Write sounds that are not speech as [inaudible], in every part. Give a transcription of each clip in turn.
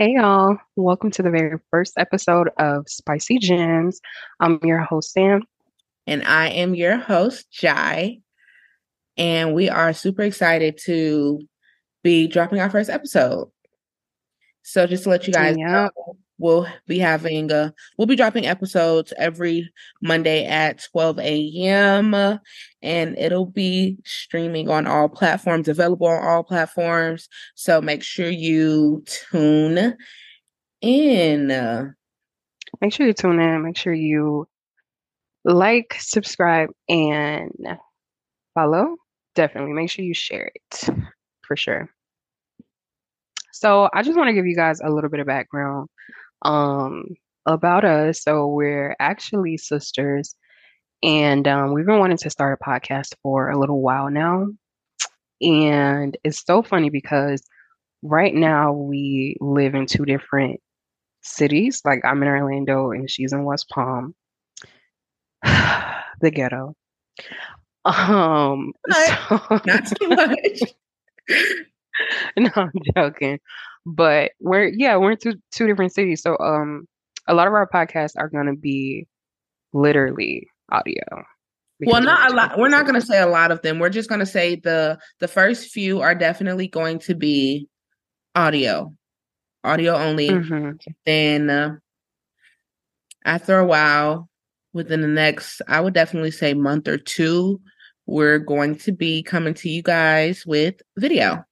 Hey y'all, welcome to the very first episode of Spicy Gems. I'm your host, Sam. And I am your host, Jai. And we are super excited to be dropping our first episode. So just to let you guys know, we'll be having uh we'll be dropping episodes every Monday at 12 a.m. and it'll be streaming on all platforms, available on all platforms. So make sure you tune in. Make sure you tune in. Make sure you like, subscribe, and follow. Definitely make sure you share it for sure. So I just want to give you guys a little bit of background um, about us. So we're actually sisters, and um, we've been wanting to start a podcast for a little while now. And it's so funny because right now we live in two different cities. Like I'm in Orlando and she's in West Palm, [sighs] the ghetto. [laughs] Um, so, not too much. [laughs] no, I'm joking but we're yeah we're in two, two different cities so um a lot of our podcasts are going to be literally audio well not a lot we're not going to say a lot of them we're just going to say the the first few are definitely going to be audio audio only mm-hmm. then uh, after a while within the next i would definitely say month or two we're going to be coming to you guys with video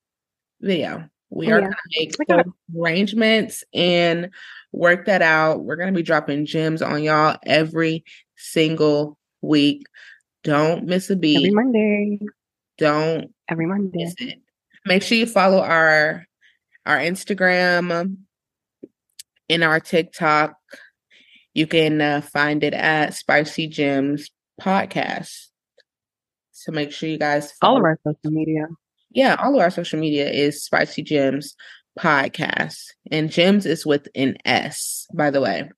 video we are yeah. going to make arrangements and work that out. We're going to be dropping gems on y'all every single week. Don't miss a beat. Every Monday. Don't every Monday. Make sure you follow our our Instagram and our TikTok. You can uh, find it at Spicy Gems Podcast. So make sure you guys follow. all of our social media yeah, all of our social media is Spicy Gems Podcast. And Gems is with an S, by the way.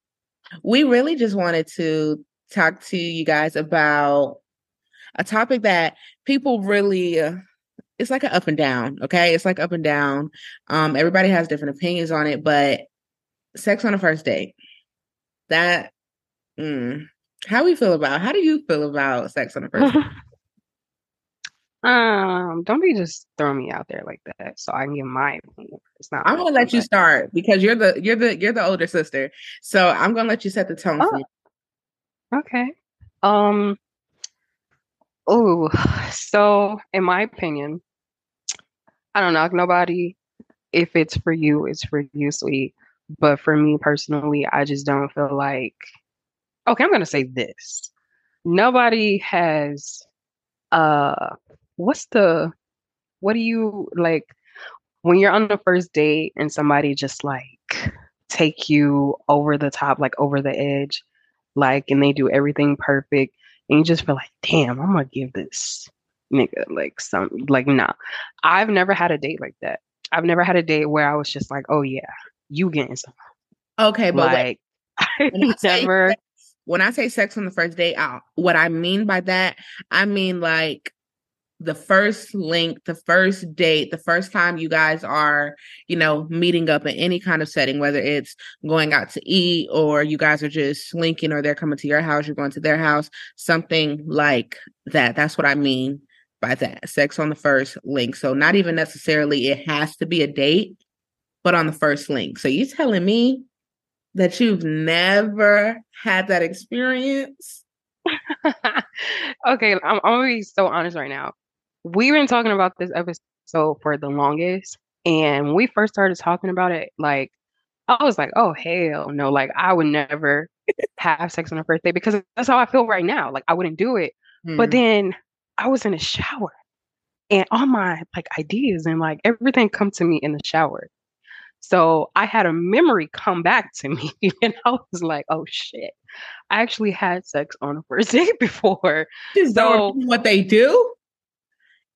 We really just wanted to talk to you guys about a topic that people really uh, it's like an up and down, okay? It's like up and down. Um everybody has different opinions on it, but sex on a first date. That mm, how we feel about how do you feel about sex on a first [laughs] date? Um, don't be just throwing me out there like that, so I can give my opinion. It's not. I'm gonna let you start because you're the you're the you're the older sister, so I'm gonna let you set the tone. Oh. Okay. Um. Oh, [sighs] so in my opinion, I don't knock nobody. If it's for you, it's for you, sweet. But for me personally, I just don't feel like. Okay, I'm gonna say this. Nobody has uh what's the what do you like when you're on the first date and somebody just like take you over the top, like over the edge, like and they do everything perfect, and you just feel like, damn, I'm gonna give this nigga like some like nah. I've never had a date like that. I've never had a date where I was just like, oh yeah, you getting some. Okay, but like [laughs] I never. When I say sex on the first date, I, what I mean by that, I mean like the first link, the first date, the first time you guys are, you know, meeting up in any kind of setting, whether it's going out to eat or you guys are just linking or they're coming to your house, you're going to their house, something like that. That's what I mean by that. Sex on the first link. So not even necessarily it has to be a date, but on the first link. So you telling me that you've never had that experience? [laughs] okay, I'm, I'm gonna be so honest right now we've been talking about this episode for the longest. And when we first started talking about it, like, I was like, oh, hell no. Like, I would never have sex on a first date because that's how I feel right now. Like, I wouldn't do it. Mm. But hmm. then I was in a shower and all my like ideas and like everything come to me in the shower. So I had a memory come back to me [laughs] and I was like, oh shit. I actually had sex on a first [laughs] date before. Is so, what they do?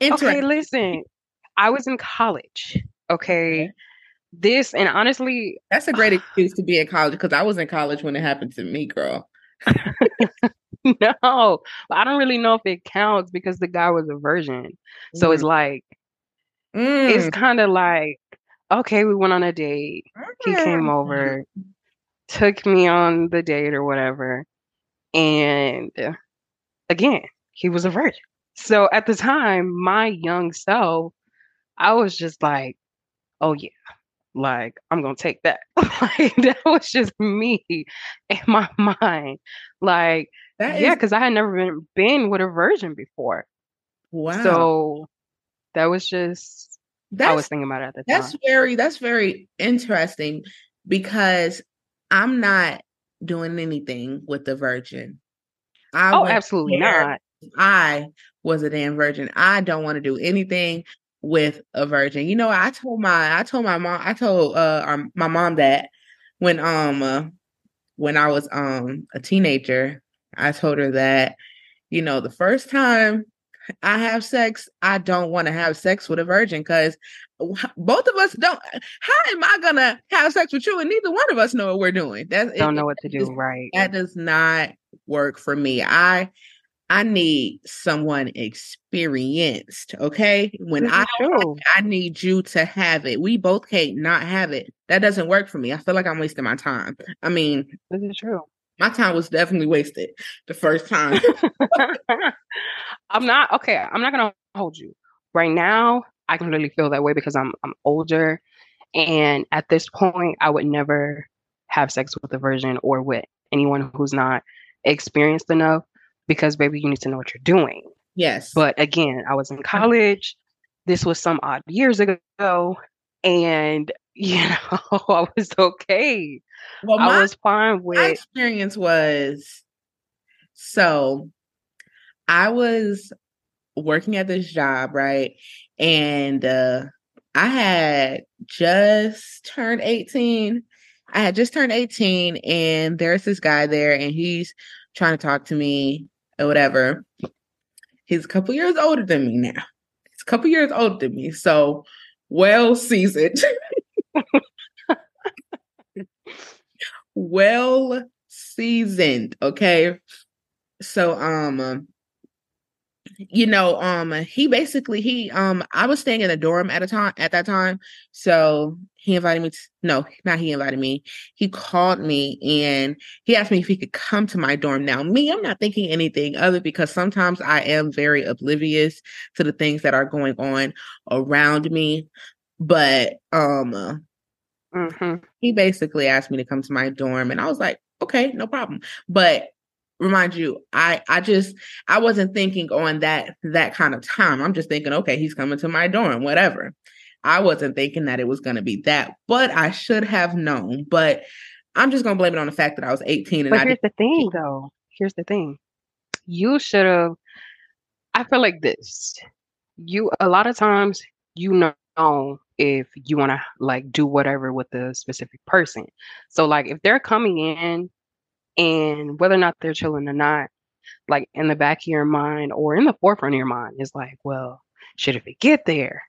Okay, listen. I was in college. Okay. This and honestly, that's a great [sighs] excuse to be in college because I was in college when it happened to me, girl. [laughs] no, I don't really know if it counts because the guy was a virgin. So mm. it's like, mm. it's kind of like, okay, we went on a date. He came over, took me on the date or whatever. And again, he was a virgin. So at the time, my young self, I was just like, oh yeah, like I'm gonna take that. [laughs] like that was just me in my [laughs] mind. Like, that yeah, because I had never been been with a virgin before. Wow. So that was just that's, I was thinking about it at the that's time. That's very that's very interesting because I'm not doing anything with the virgin. I oh, absolutely not. I was a damn virgin. I don't want to do anything with a virgin. You know, I told my I told my mom I told uh our, my mom that when um uh, when I was um a teenager, I told her that you know, the first time I have sex, I don't want to have sex with a virgin because both of us don't. How am I gonna have sex with you and neither one of us know what we're doing? That don't it, know what to do. right. That does not work for me. I I need someone experienced. Okay. When I I need you to have it. We both can't not have it. That doesn't work for me. I feel like I'm wasting my time. I mean, this is true. My time was definitely wasted the first time. [laughs] I'm not okay. I'm not gonna hold you. Right now, I can really feel that way because I'm I'm older. And at this point, I would never have sex with a virgin or with anyone who's not experienced enough because baby, you need to know what you're doing. Yes. But again, I was in college. This was some odd years ago. And [laughs] you know, I was okay. Well, my, I was fine with my experience was so I was working at this job, right? And uh I had just turned 18. I had just turned 18 and there's this guy there and he's trying to talk to me or whatever. He's a couple years older than me now. He's a couple years older than me. So well seasoned. [laughs] well seasoned. Okay. So um you know, um, he basically he um I was staying in a dorm at a time at that time. So he invited me to no, not he invited me. He called me and he asked me if he could come to my dorm. Now, me, I'm not thinking anything other because sometimes I am very oblivious to the things that are going on around me. But um mm-hmm. he basically asked me to come to my dorm and I was like, okay, no problem. But remind you i i just i wasn't thinking on that that kind of time. I'm just thinking okay he's coming to my dorm whatever. I wasn't thinking that it was going to be that but i should have known. But i'm just going to blame it on the fact that i was 18 and but I here's the thing though. Here's the thing. You should have i feel like this. You a lot of times you know if you want to like do whatever with a specific person. So like if they're coming in and whether or not they're chilling or not, like in the back of your mind or in the forefront of your mind is like, well, shit, if it get there,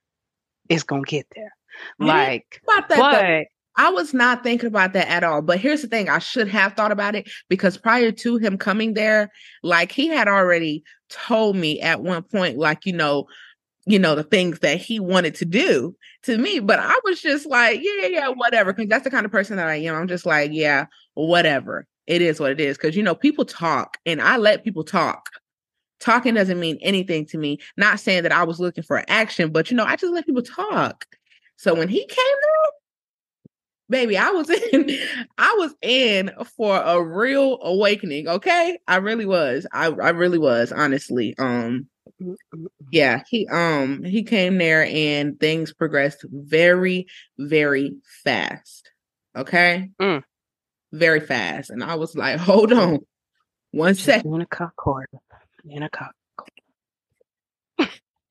it's gonna get there. Like, about that, but though. I was not thinking about that at all. But here's the thing: I should have thought about it because prior to him coming there, like he had already told me at one point, like you know, you know, the things that he wanted to do to me. But I was just like, yeah, yeah, whatever, because that's the kind of person that I am. I'm just like, yeah, whatever it is what it is. Cause you know, people talk and I let people talk. Talking doesn't mean anything to me. Not saying that I was looking for action, but you know, I just let people talk. So when he came there, baby, I was [laughs] in, I was in for a real awakening. Okay. I really was. I, I really was, honestly. Um, yeah, he um he came there and things progressed very, very fast. Okay. Mm very fast. And I was like, hold on one second. In a Concord. In a Concord.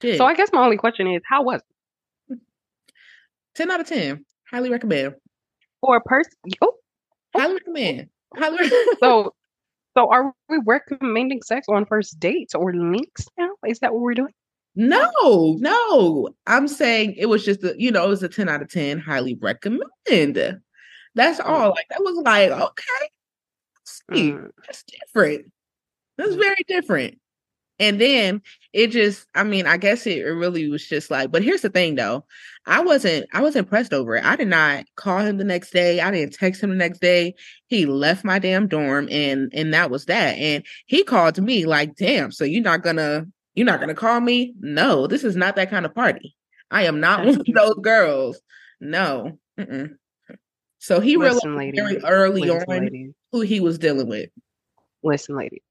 so I guess my only question is, how was it? 10 out of 10. Highly recommend. For a person. Oh, oh. Highly recommend. Oh. Highly [laughs] recommend. so so are we recommending sex on first dates or links now? Is that what we're doing? No, no. I'm saying it was just a, you know, it was a 10 out of 10. Highly recommend. That's mm. all. Like that was like, okay, see, mm. that's different. That's mm. very different. And then it just, I mean, I guess it really was just like, but here's the thing though. I wasn't, I was impressed over it. I did not call him the next day. I didn't text him the next day. He left my damn dorm and, and that was that. And he called me like, damn, so you're not gonna, you're not gonna call me? No, this is not that kind of party. I am not [laughs] one of [laughs] those girls. No. Mm-mm. So he Listen, realized very early Listen, on who he was dealing with. Listen, ladies.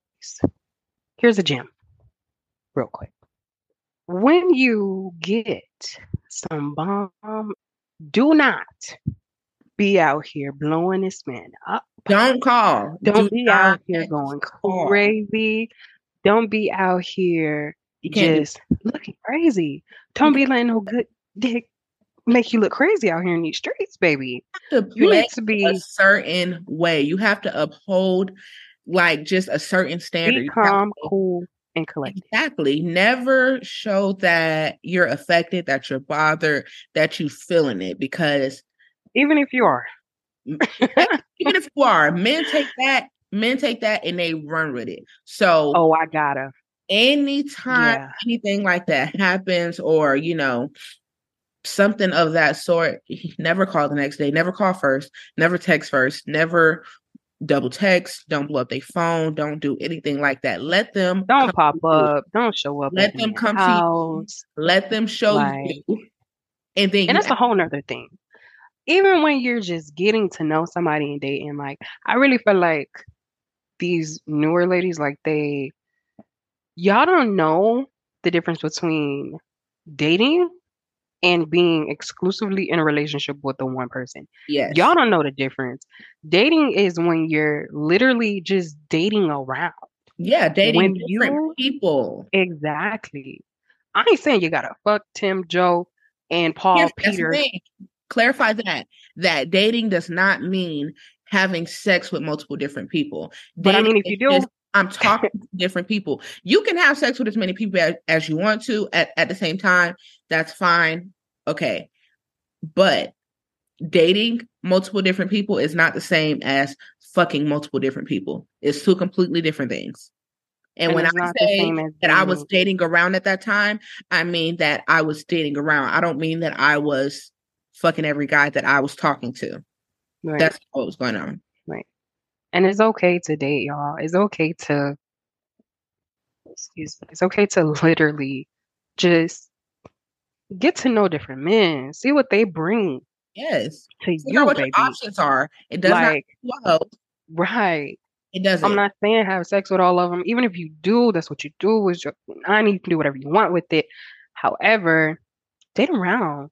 Here's a gem real quick. When you get some bomb, do not be out here blowing this man up. Don't call. Don't do be out here going call. crazy. Don't be out here just looking crazy. Don't be letting no good dick make you look crazy out here in these streets, baby. You, you need to be a certain way. You have to uphold like just a certain standard. Be calm, cool, and collected. Exactly. Never show that you're affected, that you're bothered, that you feeling it because even if you are. [laughs] even if you are, men take that, men take that and they run with it. So Oh, I gotta. Anytime yeah. anything like that happens, or you know, something of that sort, never call the next day, never call first, never text first, never double text, don't blow up their phone, don't do anything like that. Let them don't pop up, don't show up. Let them come house. to you. Let them show like, you. And then and that's a whole nother thing. Even when you're just getting to know somebody and dating, like I really feel like these newer ladies, like they y'all don't know the difference between dating and being exclusively in a relationship with the one person. Yes. Y'all don't know the difference. Dating is when you're literally just dating around. Yeah, dating when different you, people. Exactly. I ain't saying you gotta fuck Tim, Joe, and Paul, yes, Peter. Clarify that. That dating does not mean having sex with multiple different people. But I mean, if you do, just, I'm [laughs] talking to different people. You can have sex with as many people as, as you want to at, at the same time. That's fine. Okay. But dating multiple different people is not the same as fucking multiple different people. It's two completely different things. And, and when I say that I was dating around at that time, I mean that I was dating around. I don't mean that I was fucking every guy that I was talking to. Right. That's what was going on. Right. And it's okay to date, y'all. It's okay to excuse me. It's okay to literally just get to know different men, see what they bring. Yes. To See you, what baby. your options are. It does like, not Right. It doesn't. I'm not saying have sex with all of them. Even if you do, that's what you do. Is your I you can do whatever you want with it. However, date around.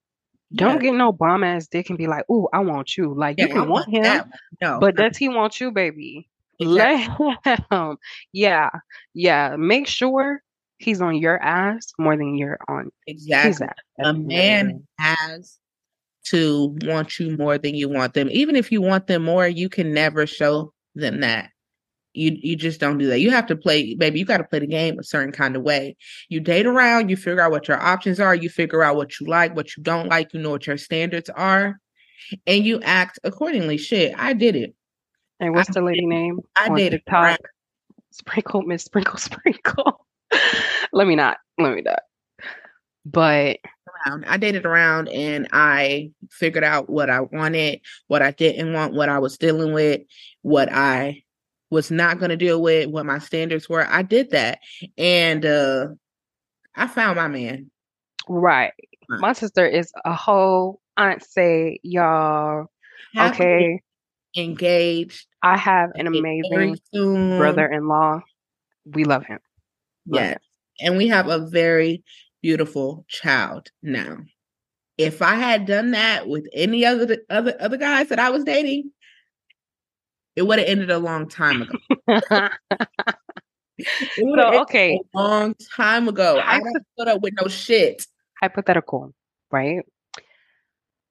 Don't get no bomb ass dick and be like, "Ooh, I want you." Like yeah, you can want, want him, no. but does he want you, baby? Exactly. Let [laughs] him. Yeah, yeah. Make sure he's on your ass more than you're on exactly. A man has to want you more than you want them. Even if you want them more, you can never show them that. You you just don't do that. You have to play, baby. You got to play the game a certain kind of way. You date around, you figure out what your options are, you figure out what you like, what you don't like, you know what your standards are, and you act accordingly. Shit, I did it. And what's I the lady name? I dated talk. Sprinkle, Miss Sprinkle, [laughs] Sprinkle. Let me not. Let me not. But. I dated around and I figured out what I wanted, what I didn't want, what I was dealing with, what I was not going to deal with, what my standards were. I did that. And uh I found my man. Right. My sister is a whole aunt say y'all okay engaged. I have an amazing brother-in-law. We love him. Yes. And we have a very beautiful child now. If I had done that with any other other other guys that I was dating, it would have ended a long time ago. [laughs] so, okay, a long time ago. I don't put up with no shit. Hypothetical, right?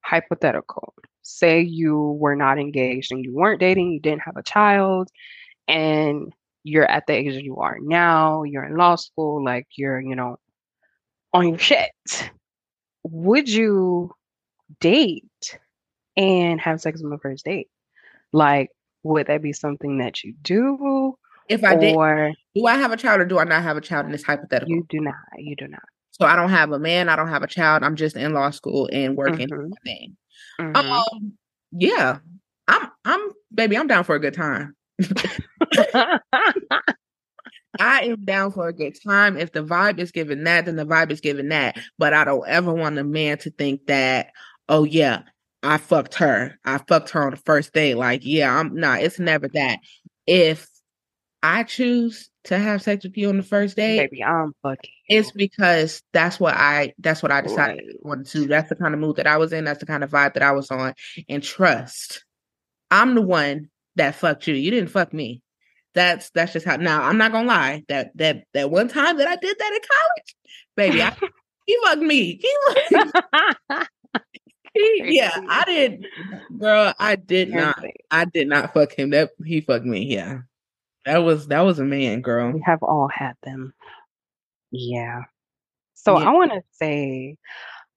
Hypothetical. Say you were not engaged and you weren't dating, you didn't have a child, and you're at the age that you are now, you're in law school, like you're, you know, on your shit. Would you date and have sex on the first date? Like, would that be something that you do? If I or, did, do I have a child or do I not have a child in this hypothetical? You do not. You do not. So I don't have a man. I don't have a child. I'm just in law school and working mm-hmm. Mm-hmm. Um, yeah, I'm. I'm baby. I'm down for a good time. I am down for a good time. If the vibe is giving that, then the vibe is giving that. But I don't ever want a man to think that, oh yeah, I fucked her. I fucked her on the first date. Like, yeah, I'm not. Nah, it's never that. If I choose to have sex with you on the first date, baby, I'm fucking. It's because that's what I. That's what I decided right. I wanted to. That's the kind of mood that I was in. That's the kind of vibe that I was on. And trust, I'm the one that fucked you. You didn't fuck me. That's that's just how. Now I'm not gonna lie. That that that one time that I did that in college, baby, I, [laughs] he fucked me. He, [laughs] he yeah, I did, girl. I did not. I did not fuck him. That he fucked me. Yeah, that was that was a man, girl. We have all had them. Yeah. So yeah. I want to say,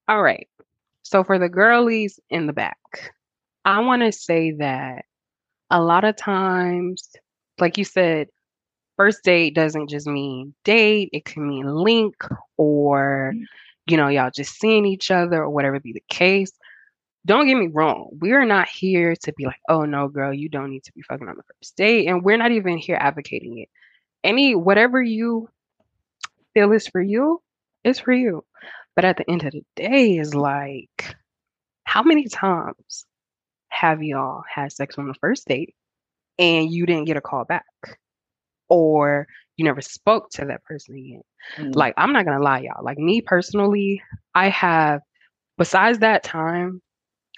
all right. So for the girlies in the back, I want to say that a lot of times like you said, first date doesn't just mean date, it can mean link or, mm-hmm. you know, y'all just seeing each other or whatever be the case. Don't get me wrong. We're not here to be like, oh no, girl, you don't need to be fucking on the first date. And we're not even here advocating it. Any, whatever you feel is for you, is for you. But at the end of the day, is like, how many times have y'all had sex on the first date and you didn't get a call back or you never spoke to that person again. Mm. Like, I'm not gonna lie, y'all. Like, me personally, I have, besides that time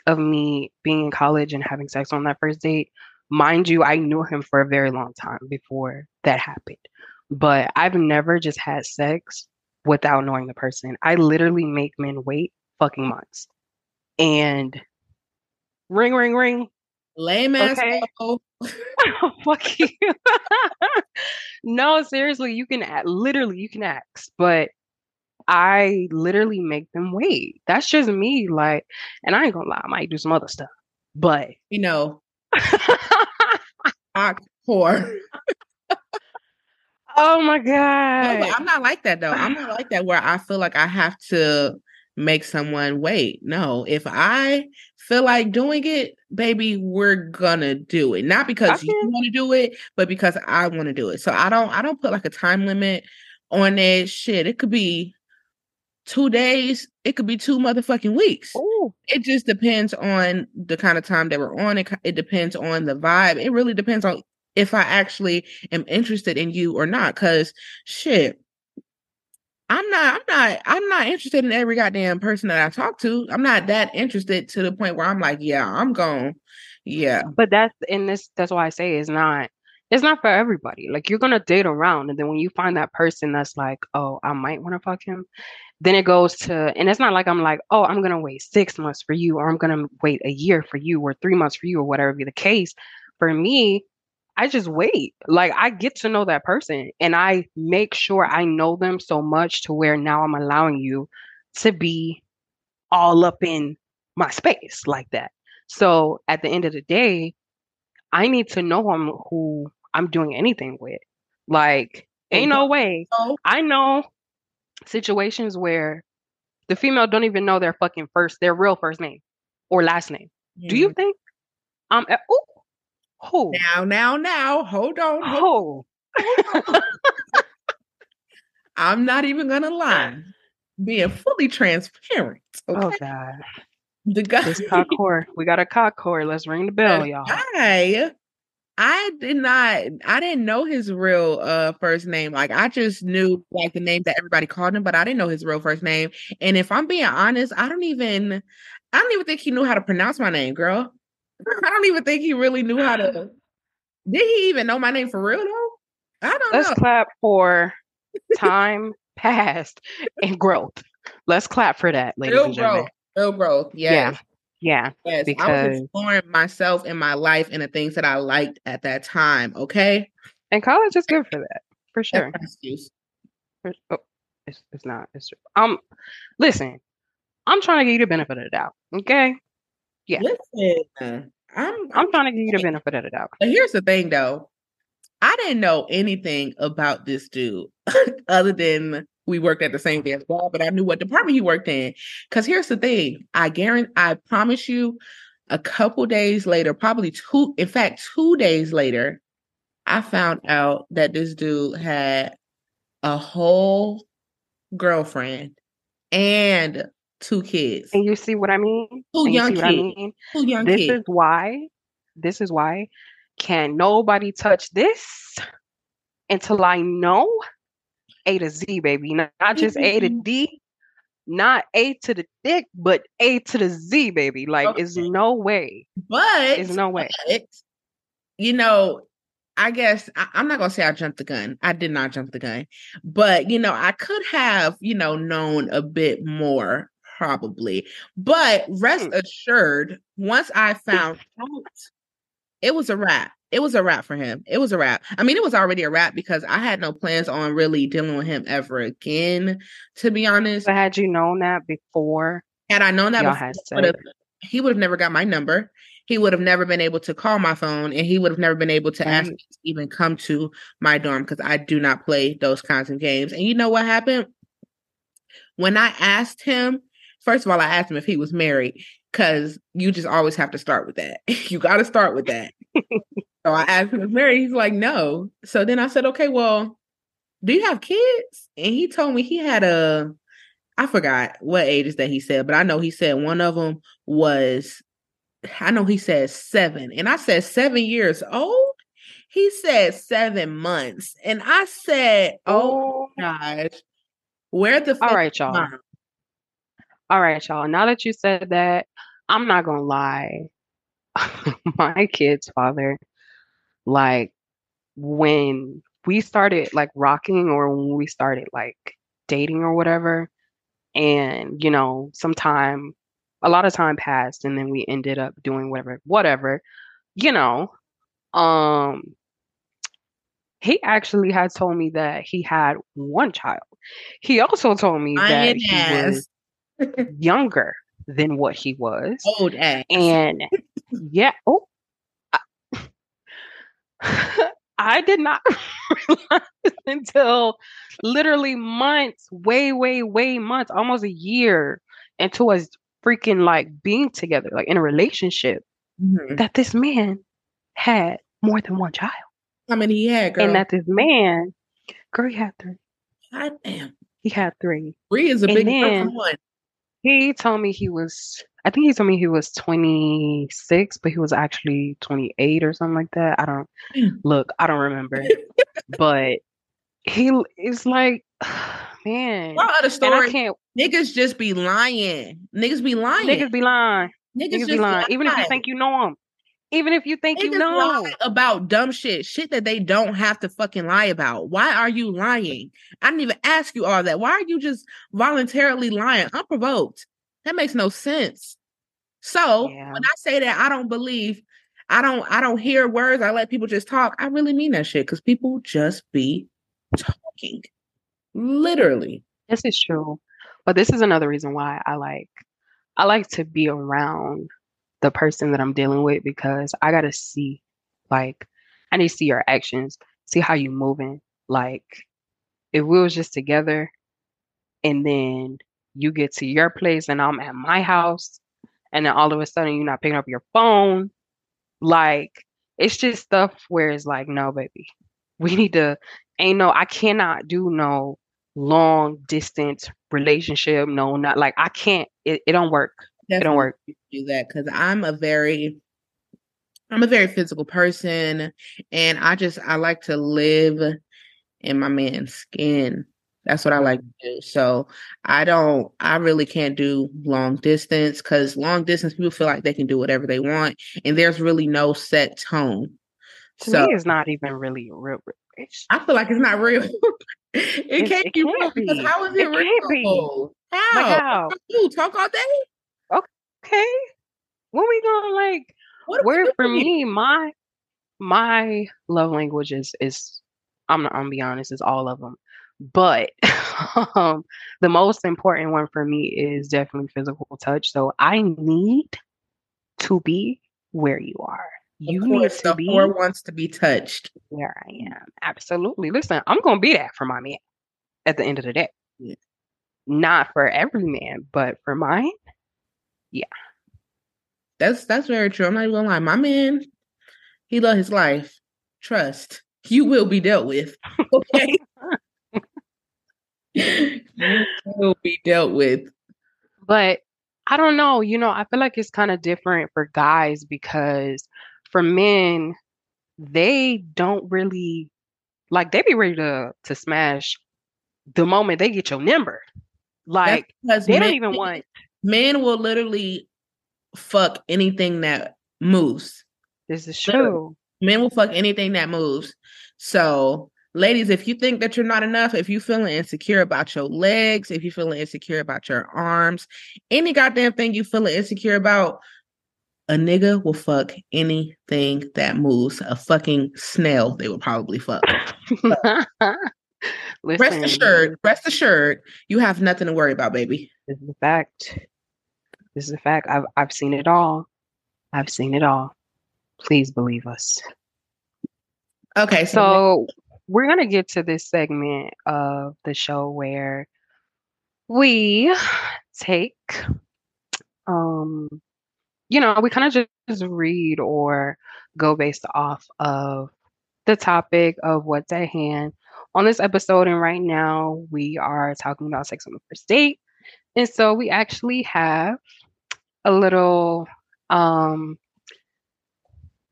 of me being in college and having sex on that first date, mind you, I knew him for a very long time before that happened. But I've never just had sex without knowing the person. I literally make men wait fucking months. And ring, ring, ring. Lame ass. Okay. [laughs] Fuck you. no, seriously, you can act, literally you can ask, but I literally make them wait. That's just me. Like, and I ain't gonna lie, I might do some other stuff, but you know, [laughs] poor. oh my god! No, I'm not like that though. I'm not like that where I feel like I have to make someone wait. No, if I feel like doing it, baby, we're gonna do it. Not because okay. you want to do it, but because I want to do it. So I don't I don't put like a time limit on that shit. It could be two days, it could be two motherfucking weeks. Ooh. It just depends on the kind of time that we're on. It, it depends on the vibe. It really depends on if I actually am interested in you or not. Cause shit, I'm not, I'm not, I'm not interested in every goddamn person that I talk to. I'm not that interested to the point where I'm like, yeah, I'm gone. Yeah. But that's in this that's why I say it's not it's not for everybody. Like you're gonna date around and then when you find that person that's like, oh, I might want to fuck him, then it goes to and it's not like I'm like, oh, I'm gonna wait six months for you, or I'm gonna wait a year for you, or three months for you, or whatever be the case. For me, I just wait. Like I get to know that person and I make sure I know them so much to where now I'm allowing you to be all up in my space like that. So at the end of the day, I need to know I'm who I'm doing anything with. Like, ain't no way. I know situations where the female don't even know their fucking first, their real first name or last name. Mm-hmm. Do you think I'm? Um, oh, Now, now, now, hold on. Hold, hold on. [laughs] I'm not even gonna lie. Being fully transparent. Oh, okay? Oh God. The guy this cock whore. We got a cock whore. Let's ring the bell, y'all. Guy, I did not I didn't know his real uh first name. Like I just knew like the name that everybody called him, but I didn't know his real first name. And if I'm being honest, I don't even I don't even think he knew how to pronounce my name, girl. I don't even think he really knew how to. [sighs] Did he even know my name for real though? I don't Let's know. clap for [laughs] time past and growth. Let's clap for that, ladies real and gentlemen. Growth. Real growth. Yes. Yeah. Yeah. Yes. Because... I was exploring myself and my life and the things that I liked at that time. Okay. And college is good for that, for sure. For, oh, it's, it's not. It's. Um, listen, I'm trying to give you the benefit of the doubt. Okay. Yeah. Listen, I'm I'm trying to give you the benefit of the doubt. But here's the thing though. I didn't know anything about this dude [laughs] other than we worked at the same dance bar, but I knew what department he worked in. Because here's the thing I guarantee, I promise you, a couple days later, probably two, in fact, two days later, I found out that this dude had a whole girlfriend and two kids. And you see what I mean? Two and young kids. I mean? Two young this kids. is why. This is why. Can nobody touch this until I know A to Z, baby. Not, not just A to. D, not A to the dick, but A to the Z, baby. Like, okay. it's no way. But it's no way. But, you know, I guess I, am not gonna say I jumped the gun. I did not jump the gun, but you know, I could have, you know, known a bit more probably. But rest hmm. assured, once I found out, it was a wrap. It was a wrap for him. It was a wrap. I mean, it was already a wrap because I had no plans on really dealing with him ever again, to be honest. But had you known that before? Had I known that before, he would have never got my number he would have never been able to call my phone and he would have never been able to right. ask me to even come to my dorm because I do not play those kinds of games. And you know what happened? When I asked him, first of all, I asked him if he was married because you just always have to start with that. [laughs] you got to start with that. [laughs] so I asked him if married. He's like, no. So then I said, okay, well, do you have kids? And he told me he had a, I forgot what ages that he said, but I know he said one of them was I know he said seven, and I said seven years old. He said seven months, and I said, "Oh, oh gosh, where the all right, y'all? Mom? All right, y'all. Now that you said that, I'm not gonna lie. [laughs] My kid's father, like when we started like rocking, or when we started like dating or whatever, and you know, sometime a lot of time passed and then we ended up doing whatever whatever you know um he actually had told me that he had one child he also told me that he was younger than what he was old ass. and yeah oh I, [laughs] I did not [laughs] realize until literally months way way way months almost a year into us freaking like being together, like in a relationship, mm-hmm. that this man had more than one child. How many he had, girl? And that this man, girl, he had three. God damn. He had three. Three is a and big one. He told me he was, I think he told me he was 26, but he was actually 28 or something like that. I don't, mm. look, I don't remember. [laughs] but he is like, [sighs] man. What other story? I can't, Niggas just be lying. Niggas be lying. Niggas be lying. Niggas, Niggas be lying. Even if you think you know them. Even if you think Niggas you know about dumb shit, shit that they don't have to fucking lie about. Why are you lying? I didn't even ask you all that. Why are you just voluntarily lying unprovoked? That makes no sense. So yeah. when I say that I don't believe, I don't, I don't hear words. I let people just talk. I really mean that shit because people just be talking, literally. This is true. But this is another reason why I like I like to be around the person that I'm dealing with because I gotta see like I need to see your actions, see how you moving. Like if we was just together and then you get to your place and I'm at my house and then all of a sudden you're not picking up your phone, like it's just stuff where it's like, no, baby, we need to ain't no I cannot do no long distance relationship. No, not like I can't. It, it don't work. Definitely it don't work. Do that because I'm a very, I'm a very physical person, and I just I like to live in my man's skin. That's what I like to do. So I don't, I really can't do long distance because long distance people feel like they can do whatever they want, and there's really no set tone. To so, it's not even really real. I feel like it's not real. [laughs] it, it, can't it be real be. because how is it, it real? How? Like how? You talk all day. Okay. When we gonna like? What where for me, my my love language is is I'm not. I'm gonna be honest, is all of them. But [laughs] um, the most important one for me is definitely physical touch. So I need to be where you are. You need to the be. Whore wants to be touched. Where I am. Absolutely. Listen, I'm gonna be that for my man at the end of the day. Yeah. Not for every man, but for mine. Yeah. That's that's very true. I'm not even gonna lie. My man, he love his life. Trust. You will be dealt with. [laughs] Okay. [laughs] you will be dealt with. But I don't know, you know, I feel like it's kind of different for guys because for men, they don't really like they be ready to to smash the moment they get your number. Like they don't even want men will literally fuck anything that moves. This is true. Men will fuck anything that moves. So ladies, if you think that you're not enough, if you feeling insecure about your legs, if you feeling insecure about your arms, any goddamn thing you feeling insecure about, a nigga will fuck anything that moves. A fucking snail, they will probably fuck. [laughs] Rest assured, rest assured, you have nothing to worry about, baby. This is a fact. This is a fact. I've I've seen it all. I've seen it all. Please believe us. Okay, so, so we're going to get to this segment of the show where we take um you know we kind of just read or go based off of the topic of what's at hand on this episode and right now we are talking about sex on the first date and so we actually have a little um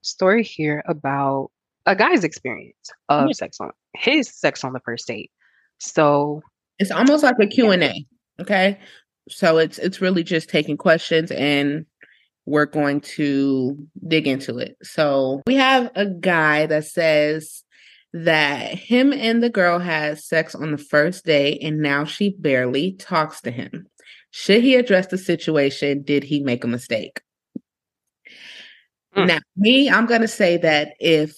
story here about a guy's experience of yeah. sex on his sex on the first date. So it's almost like a Q&A, okay? So it's it's really just taking questions and we're going to dig into it. So we have a guy that says that him and the girl had sex on the first day and now she barely talks to him. Should he address the situation? Did he make a mistake? Mm. Now, me, I'm going to say that if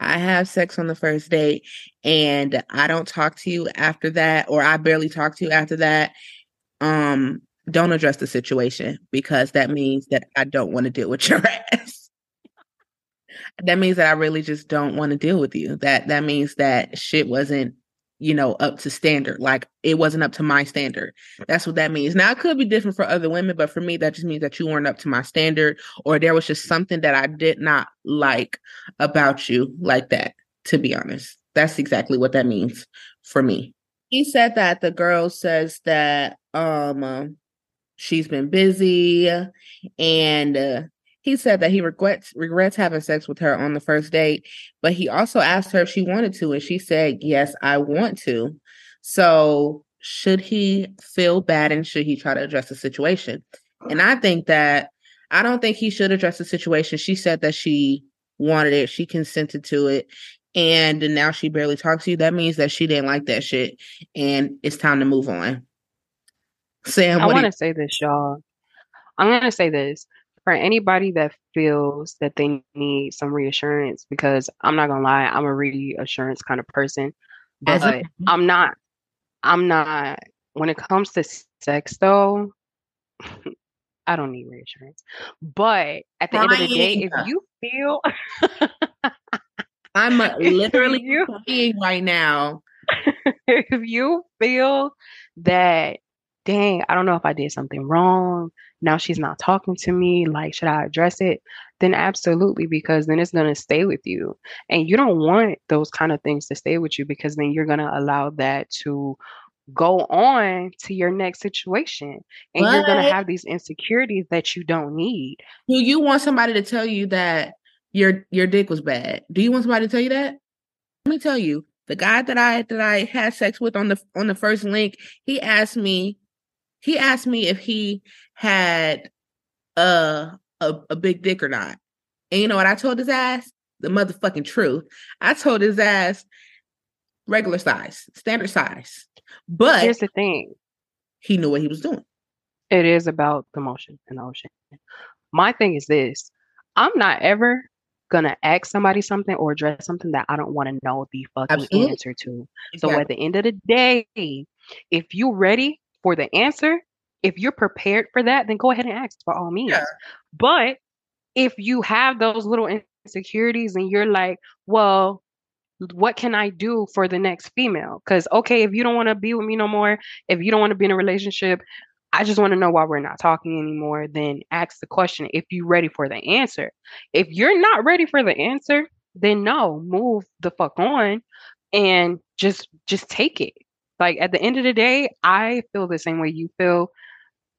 I have sex on the first date and I don't talk to you after that, or I barely talk to you after that, um, don't address the situation because that means that I don't want to deal with [laughs] your ass. that means that I really just don't want to deal with you. That that means that shit wasn't you know, up to standard. Like it wasn't up to my standard. That's what that means. Now it could be different for other women, but for me, that just means that you weren't up to my standard or there was just something that I did not like about you like that, to be honest. That's exactly what that means for me. He said that the girl says that um she's been busy and uh, he said that he regrets regrets having sex with her on the first date, but he also asked her if she wanted to, and she said, "Yes, I want to." So, should he feel bad and should he try to address the situation? And I think that I don't think he should address the situation. She said that she wanted it, she consented to it, and now she barely talks to you. That means that she didn't like that shit, and it's time to move on. Sam, I want to say this, y'all. I'm going to say this for anybody that feels that they need some reassurance, because I'm not gonna lie, I'm a reassurance kind of person, but I'm not. I'm not. When it comes to sex, though, I don't need reassurance. But at the end of the day, if you feel, I'm [laughs] literally you, right now. [laughs] if you feel that, dang, I don't know if I did something wrong now she's not talking to me like should i address it? Then absolutely because then it's going to stay with you. And you don't want those kind of things to stay with you because then you're going to allow that to go on to your next situation. And you're going to have these insecurities that you don't need. Do you want somebody to tell you that your your dick was bad? Do you want somebody to tell you that? Let me tell you the guy that i that i had sex with on the on the first link he asked me he asked me if he had a, a a big dick or not. And you know what I told his ass? The motherfucking truth. I told his ass regular size, standard size. But here's the thing. He knew what he was doing. It is about the motion and the ocean. My thing is this. I'm not ever gonna ask somebody something or address something that I don't want to know the fucking Absolutely. answer to. Exactly. So at the end of the day, if you're ready for the answer, if you're prepared for that, then go ahead and ask by all means. Yeah. But if you have those little insecurities and you're like, well, what can I do for the next female? Because, okay, if you don't want to be with me no more, if you don't want to be in a relationship, I just want to know why we're not talking anymore. Then ask the question if you're ready for the answer. If you're not ready for the answer, then no, move the fuck on and just just take it. Like at the end of the day, I feel the same way you feel.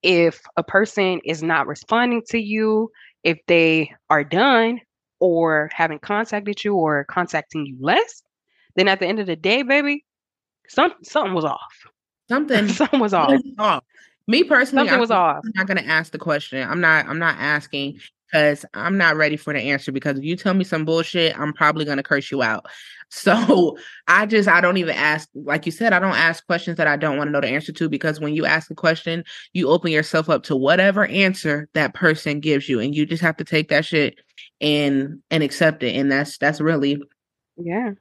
If a person is not responding to you, if they are done or haven't contacted you or contacting you less, then at the end of the day, baby, some something was off. Something [laughs] something was off. off. Me personally, something I'm, was off. I'm not gonna ask the question. I'm not. I'm not asking because I'm not ready for the answer. Because if you tell me some bullshit, I'm probably gonna curse you out. [laughs] So I just I don't even ask. Like you said, I don't ask questions that I don't want to know the answer to. Because when you ask a question, you open yourself up to whatever answer that person gives you, and you just have to take that shit and and accept it. And that's that's really yeah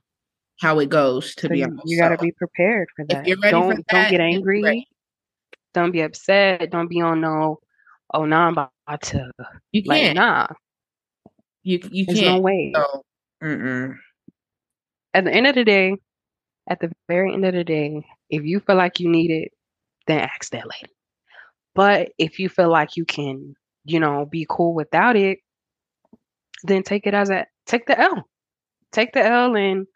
how it goes. To so be honest, you got to so, be prepared for that. You're don't that, don't get angry. Don't be upset. Don't be on no. Oh, no, nah, I'm about to. You can't. Like, nah. You you There's can't. no way. So. At the end of the day, at the very end of the day, if you feel like you need it, then ask that lady. But if you feel like you can, you know, be cool without it, then take it as a take the L. Take the L and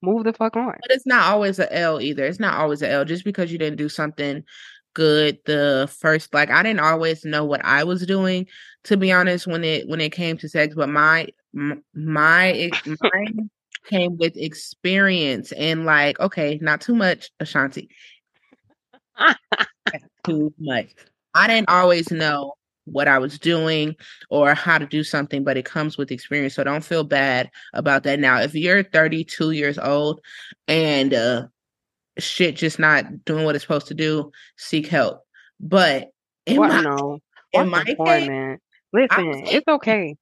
move the fuck on. But it's not always a L either. It's not always a L. Just because you didn't do something good the first like I didn't always know what I was doing to be honest when it when it came to sex but my my [laughs] mine came with experience and like okay not too much Ashanti too much I didn't always know what I was doing or how to do something, but it comes with experience. So don't feel bad about that. Now, if you're 32 years old and uh, shit just not doing what it's supposed to do, seek help. But in what, my, no. in my porn, case, man. Listen, it's okay.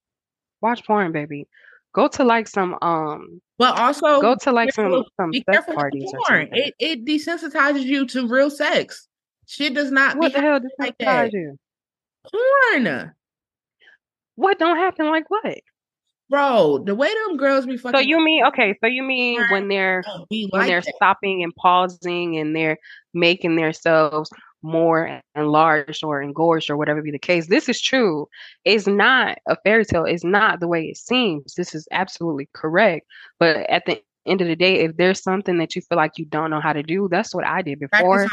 Watch porn, baby. Go to like some um but also go to like some some sex parties or something. It it desensitizes you to real sex. Shit does not what the hell desensitize like you? Porn. What don't happen like what? Bro, the way them girls be fucking. So you mean okay? So you mean when they're when like they're that. stopping and pausing and they're making themselves more enlarged or engorged or whatever be the case. This is true. It's not a fairy tale. It's not the way it seems. This is absolutely correct. But at the end of the day, if there's something that you feel like you don't know how to do, that's what I did before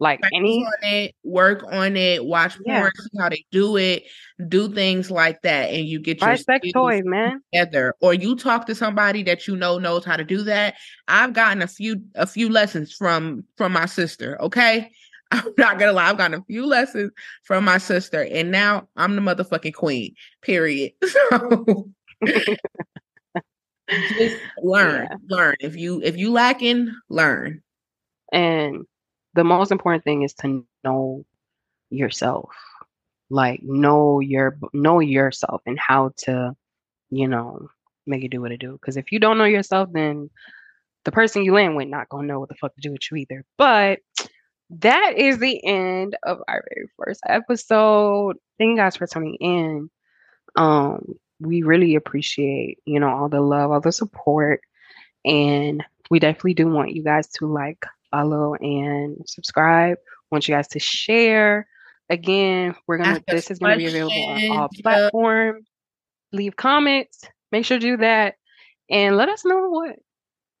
like Practice any on it, work on it, watch porn, yeah. see how they do it, do things like that, and you get your sex toys, man. Together, or you talk to somebody that you know knows how to do that. I've gotten a few a few lessons from from my sister. Okay, [laughs] I'm not gonna lie, I've gotten a few lessons from my sister, and now I'm the motherfucking queen. Period. [laughs] So [laughs] just learn, yeah. learn. If you if you lacking, learn. And the most important thing is to know yourself. Like know your know yourself and how to you know make it do what it do. Because if you don't know yourself then the person you land with not gonna know what the fuck to do with you either. But that is the end of our very first episode. Thank you guys for tuning in. Um we really appreciate you know all the love all the support and we definitely do want you guys to like follow and subscribe. I want you guys to share. Again, we're gonna Ask this is gonna be available on all platforms. Leave comments. Make sure to do that. And let us know what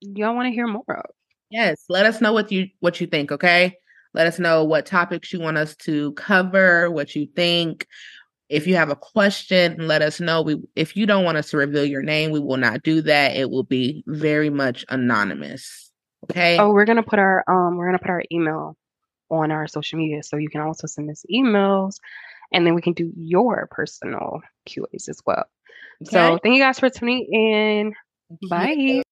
y'all want to hear more of. Yes, let us know what you what you think, okay? Let us know what topics you want us to cover, what you think. If you have a question, let us know. We if you don't want us to reveal your name, we will not do that. It will be very much anonymous. Okay. Oh, we're gonna put our um we're gonna put our email on our social media so you can also send us emails and then we can do your personal QAs as well. Okay. So thank you guys for tuning in. Bye.